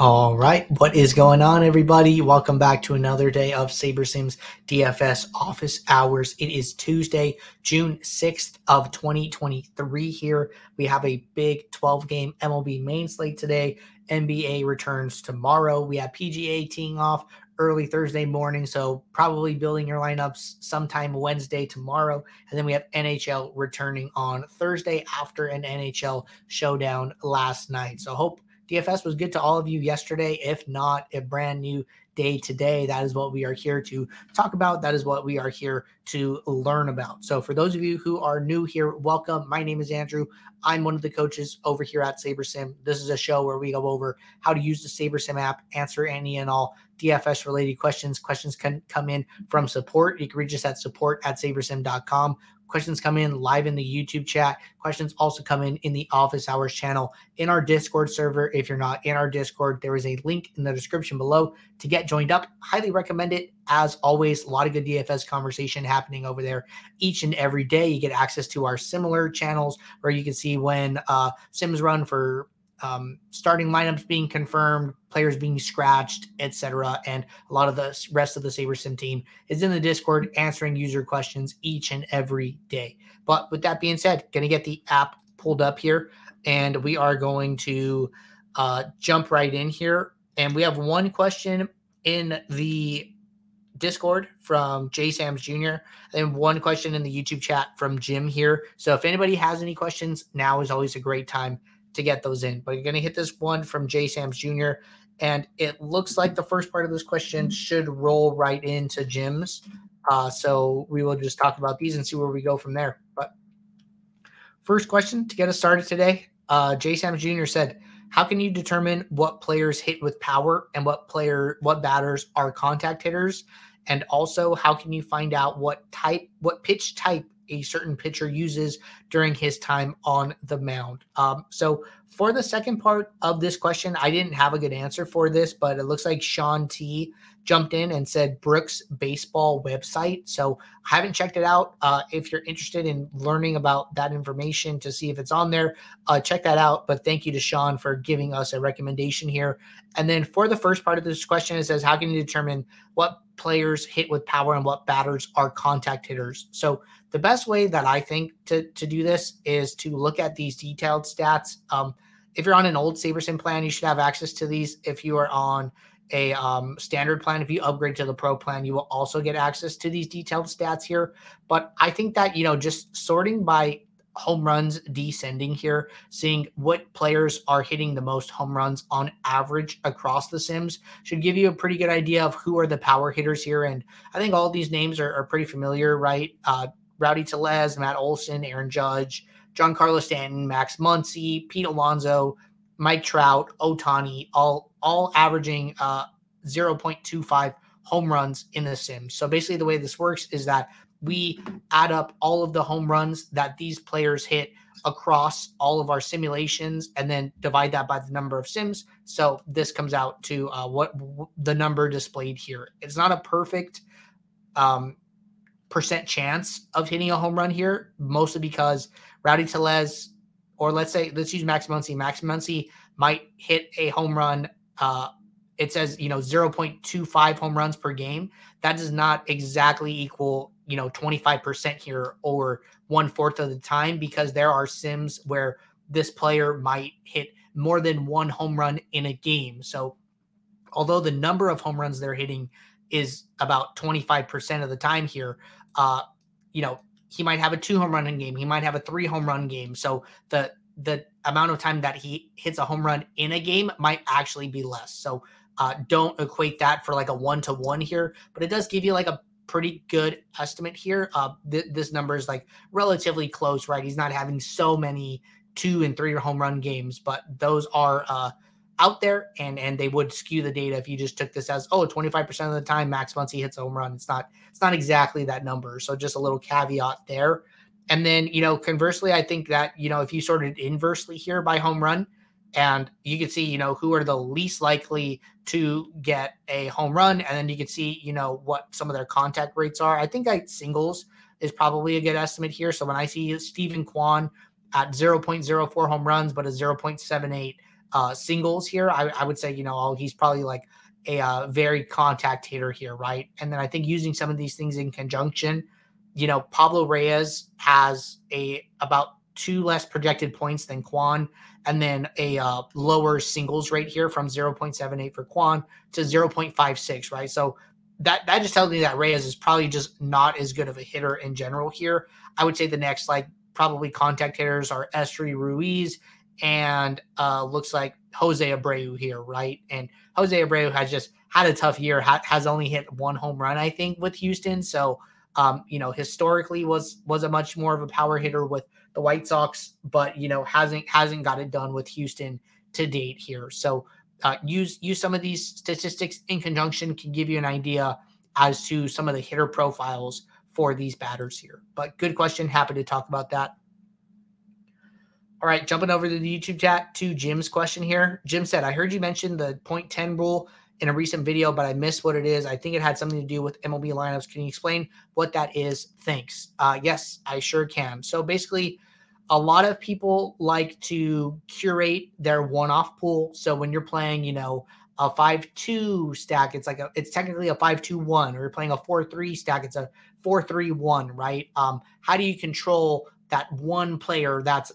All right, what is going on, everybody? Welcome back to another day of SaberSims DFS office hours. It is Tuesday, June 6th of 2023 here. We have a big 12-game MLB main slate today. NBA returns tomorrow. We have PGA teeing off early Thursday morning, so probably building your lineups sometime Wednesday tomorrow. And then we have NHL returning on Thursday after an NHL showdown last night. So hope DFS was good to all of you yesterday. If not, a brand new day today. That is what we are here to talk about. That is what we are here to learn about. So, for those of you who are new here, welcome. My name is Andrew. I'm one of the coaches over here at SaberSim. This is a show where we go over how to use the SaberSim app, answer any and all DFS related questions. Questions can come in from support. You can reach us at support at sabersim.com. Questions come in live in the YouTube chat. Questions also come in in the office hours channel in our Discord server. If you're not in our Discord, there is a link in the description below to get joined up. Highly recommend it. As always, a lot of good DFS conversation happening over there each and every day. You get access to our similar channels where you can see when uh, Sims run for um, starting lineups being confirmed, players being scratched, etc. And a lot of the rest of the SaberSim team is in the Discord answering user questions each and every day. But with that being said, to get the app pulled up here, and we are going to uh, jump right in here. And we have one question in the Discord from Jay Sams Jr. and one question in the YouTube chat from Jim here. So if anybody has any questions, now is always a great time to get those in. But you're going to hit this one from Jay Sams Jr. And it looks like the first part of this question should roll right into Jim's. Uh, so we will just talk about these and see where we go from there. But first question to get us started today, uh, Jay Sams Jr. said, "How can you determine what players hit with power and what player what batters are contact hitters?" And also, how can you find out what type, what pitch type a certain pitcher uses during his time on the mound. Um, so for the second part of this question, I didn't have a good answer for this, but it looks like Sean T jumped in and said Brooks Baseball website. So I haven't checked it out. Uh, if you're interested in learning about that information to see if it's on there, uh, check that out. But thank you to Sean for giving us a recommendation here. And then for the first part of this question, it says, How can you determine what players hit with power and what batters are contact hitters? So the best way that I think to, to do this is to look at these detailed stats. Um, if you're on an old SaberSim plan, you should have access to these. If you are on a um, standard plan, if you upgrade to the pro plan, you will also get access to these detailed stats here. But I think that, you know, just sorting by home runs descending here, seeing what players are hitting the most home runs on average across the Sims should give you a pretty good idea of who are the power hitters here. And I think all these names are, are pretty familiar, right? Uh, Rowdy Tellez, Matt Olson, Aaron Judge, Giancarlo Stanton, Max Muncy, Pete Alonso, Mike Trout, Ohtani, all all averaging uh, 0.25 home runs in the Sims. So basically, the way this works is that we add up all of the home runs that these players hit across all of our simulations and then divide that by the number of sims so this comes out to uh, what w- the number displayed here it's not a perfect um, percent chance of hitting a home run here, mostly because Rowdy Tellez, or let's say, let's use Max Muncy. Max Muncy might hit a home run. Uh, it says, you know, 0.25 home runs per game. That does not exactly equal, you know, 25% here or one fourth of the time because there are sims where this player might hit more than one home run in a game. So, although the number of home runs they're hitting is about 25% of the time here, uh, you know, he might have a two home run game. He might have a three home run game. So the the amount of time that he hits a home run in a game might actually be less. So uh, don't equate that for like a one to one here, but it does give you like a pretty good estimate here. Uh, th- this number is like relatively close, right? He's not having so many two and three home run games, but those are uh, out there and and they would skew the data if you just took this as oh 25% of the time Max Muncy hits a home run. It's not it's not exactly that number. So just a little caveat there. And then, you know, conversely, I think that, you know, if you sorted inversely here by home run, and you can see, you know, who are the least likely to get a home run, and then you can see, you know, what some of their contact rates are. I think like singles is probably a good estimate here. So when I see Steven Kwan at 0.04 home runs, but a 0.78 uh, singles here, I, I, would say, you know, oh, he's probably like a uh, very contact hitter here, right? And then I think using some of these things in conjunction, you know, Pablo Reyes has a about two less projected points than Kwan, and then a uh, lower singles rate here from 0.78 for Kwan to 0.56, right? So that that just tells me that Reyes is probably just not as good of a hitter in general here. I would say the next like probably contact hitters are Esteury Ruiz and uh, looks like Jose Abreu here, right? And Jose Abreu has just had a tough year, ha- has only hit one home run, I think, with Houston. So, um, you know, historically was was a much more of a power hitter with the White Sox, but you know hasn't hasn't got it done with Houston to date here. So, uh, use use some of these statistics in conjunction can give you an idea as to some of the hitter profiles for these batters here. But good question. Happy to talk about that. All right, jumping over to the YouTube chat to Jim's question here. Jim said, I heard you mention the 0.10 rule in a recent video, but I missed what it is. I think it had something to do with MLB lineups. Can you explain what that is? Thanks. Uh, yes, I sure can. So basically, a lot of people like to curate their one-off pool. So when you're playing, you know, a five-two stack, it's like a it's technically a five-two-one, or you're playing a four-three stack, it's a four-three-one, right? Um, how do you control that one player that's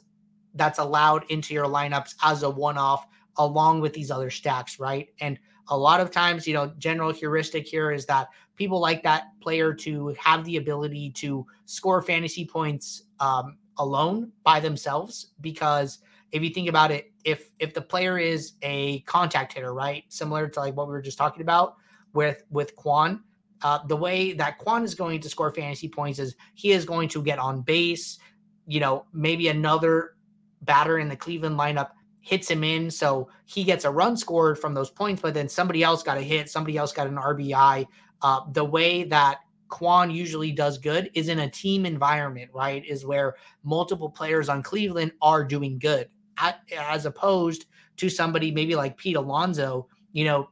that's allowed into your lineups as a one-off along with these other stacks, right? And a lot of times, you know, general heuristic here is that people like that player to have the ability to score fantasy points um, alone by themselves because if you think about it if if the player is a contact hitter right similar to like what we were just talking about with with Kwan uh, the way that Kwan is going to score fantasy points is he is going to get on base you know maybe another batter in the Cleveland lineup hits him in so he gets a run scored from those points but then somebody else got a hit somebody else got an RBI uh, the way that Kwan usually does good is in a team environment, right? Is where multiple players on Cleveland are doing good, at, as opposed to somebody maybe like Pete Alonso. You know,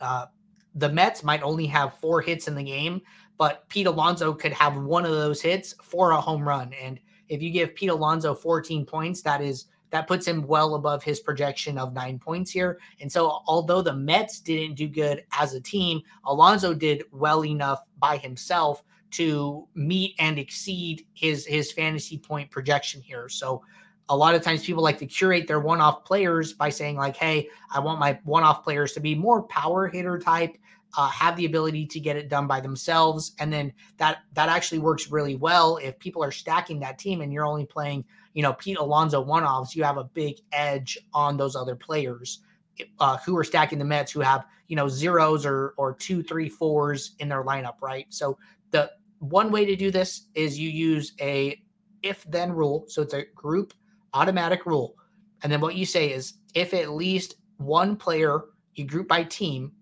uh, the Mets might only have four hits in the game, but Pete Alonso could have one of those hits for a home run. And if you give Pete Alonso 14 points, that is that puts him well above his projection of nine points here. And so, although the Mets didn't do good as a team, Alonso did well enough by himself to meet and exceed his his fantasy point projection here. So, a lot of times people like to curate their one-off players by saying like, "Hey, I want my one-off players to be more power hitter type." Uh, have the ability to get it done by themselves and then that that actually works really well if people are stacking that team and you're only playing you know, Pete Alonso one offs, you have a big edge on those other players uh, who are stacking the Mets who have, you know, zeros or, or two, three, fours in their lineup, right? So the one way to do this is you use a if then rule. So it's a group automatic rule. And then what you say is if at least one player you group by team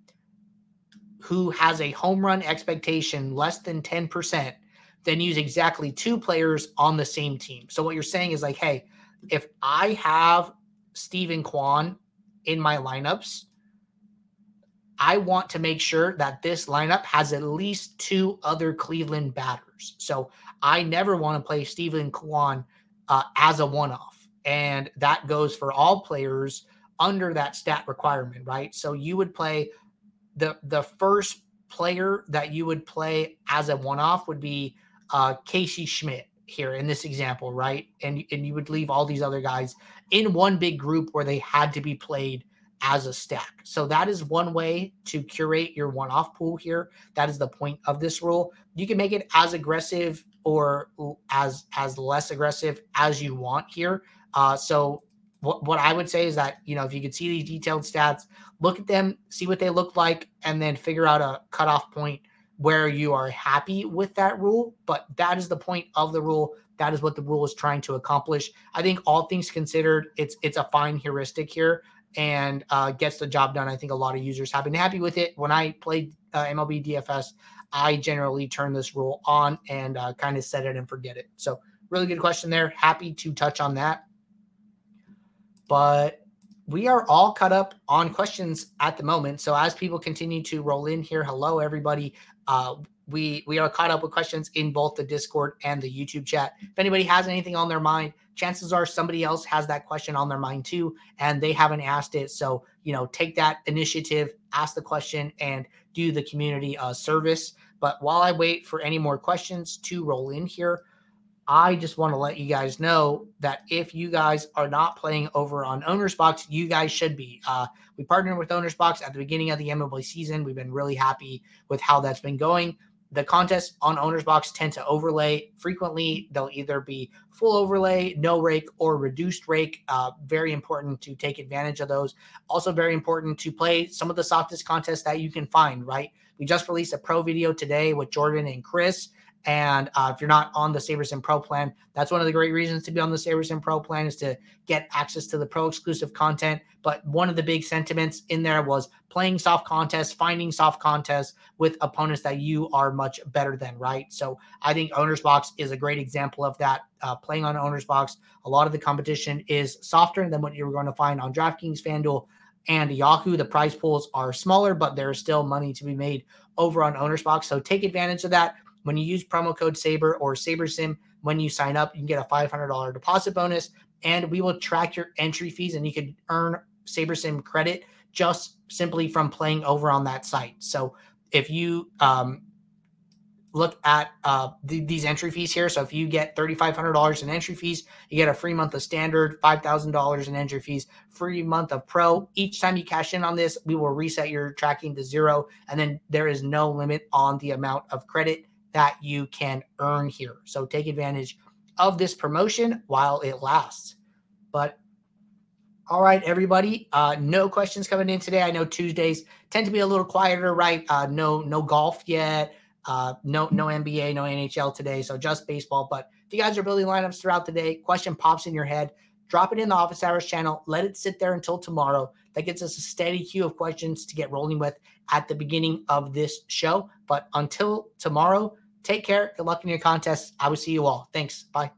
who has a home run expectation less than 10%, then use exactly two players on the same team. So what you're saying is like, hey, if I have Steven Kwan in my lineups, I want to make sure that this lineup has at least two other Cleveland batters. So I never want to play Steven Kwan uh, as a one off. And that goes for all players under that stat requirement, right? So you would play the the first player that you would play as a one off would be uh, Casey Schmidt here in this example, right? And and you would leave all these other guys in one big group where they had to be played as a stack. So that is one way to curate your one-off pool here. That is the point of this rule. You can make it as aggressive or as as less aggressive as you want here. Uh, so what, what I would say is that you know if you could see these detailed stats, look at them, see what they look like, and then figure out a cutoff point where you are happy with that rule, but that is the point of the rule. That is what the rule is trying to accomplish. I think all things considered, it's it's a fine heuristic here and uh, gets the job done. I think a lot of users have been happy with it. When I played uh, MLB DFS, I generally turn this rule on and uh, kind of set it and forget it. So really good question there. Happy to touch on that. But we are all caught up on questions at the moment. So as people continue to roll in here, hello everybody. Uh, we we are caught up with questions in both the Discord and the YouTube chat. If anybody has anything on their mind, chances are somebody else has that question on their mind too, and they haven't asked it. So you know, take that initiative, ask the question, and do the community a service. But while I wait for any more questions to roll in here, I just want to let you guys know that if you guys are not playing over on Owners Box, you guys should be. Uh, we partnered with Owners Box at the beginning of the MLB season. We've been really happy with how that's been going. The contests on Owners Box tend to overlay frequently. They'll either be full overlay, no rake, or reduced rake. Uh, very important to take advantage of those. Also, very important to play some of the softest contests that you can find, right? We just released a pro video today with Jordan and Chris and uh, if you're not on the SaberSim Pro plan, that's one of the great reasons to be on the SaberSim Pro plan is to get access to the pro exclusive content. But one of the big sentiments in there was playing soft contests, finding soft contests with opponents that you are much better than, right? So I think Owner's Box is a great example of that. Uh, playing on Owner's Box, a lot of the competition is softer than what you're going to find on DraftKings, FanDuel, and Yahoo. The prize pools are smaller, but there's still money to be made over on Owner's Box. So take advantage of that. When you use promo code SABER or SaberSim when you sign up, you can get a $500 deposit bonus and we will track your entry fees and you can earn SaberSim credit just simply from playing over on that site. So if you um, look at uh, the, these entry fees here, so if you get $3,500 in entry fees, you get a free month of standard, $5,000 in entry fees, free month of pro. Each time you cash in on this, we will reset your tracking to zero. And then there is no limit on the amount of credit that you can earn here. So take advantage of this promotion while it lasts. But all right, everybody. Uh, no questions coming in today. I know Tuesdays tend to be a little quieter, right? Uh, no, no golf yet. Uh, no, no NBA, no NHL today. So just baseball. But if you guys are building lineups throughout the day, question pops in your head, drop it in the office hours channel. Let it sit there until tomorrow. That gets us a steady queue of questions to get rolling with at the beginning of this show. But until tomorrow, take care. Good luck in your contests. I will see you all. Thanks. Bye.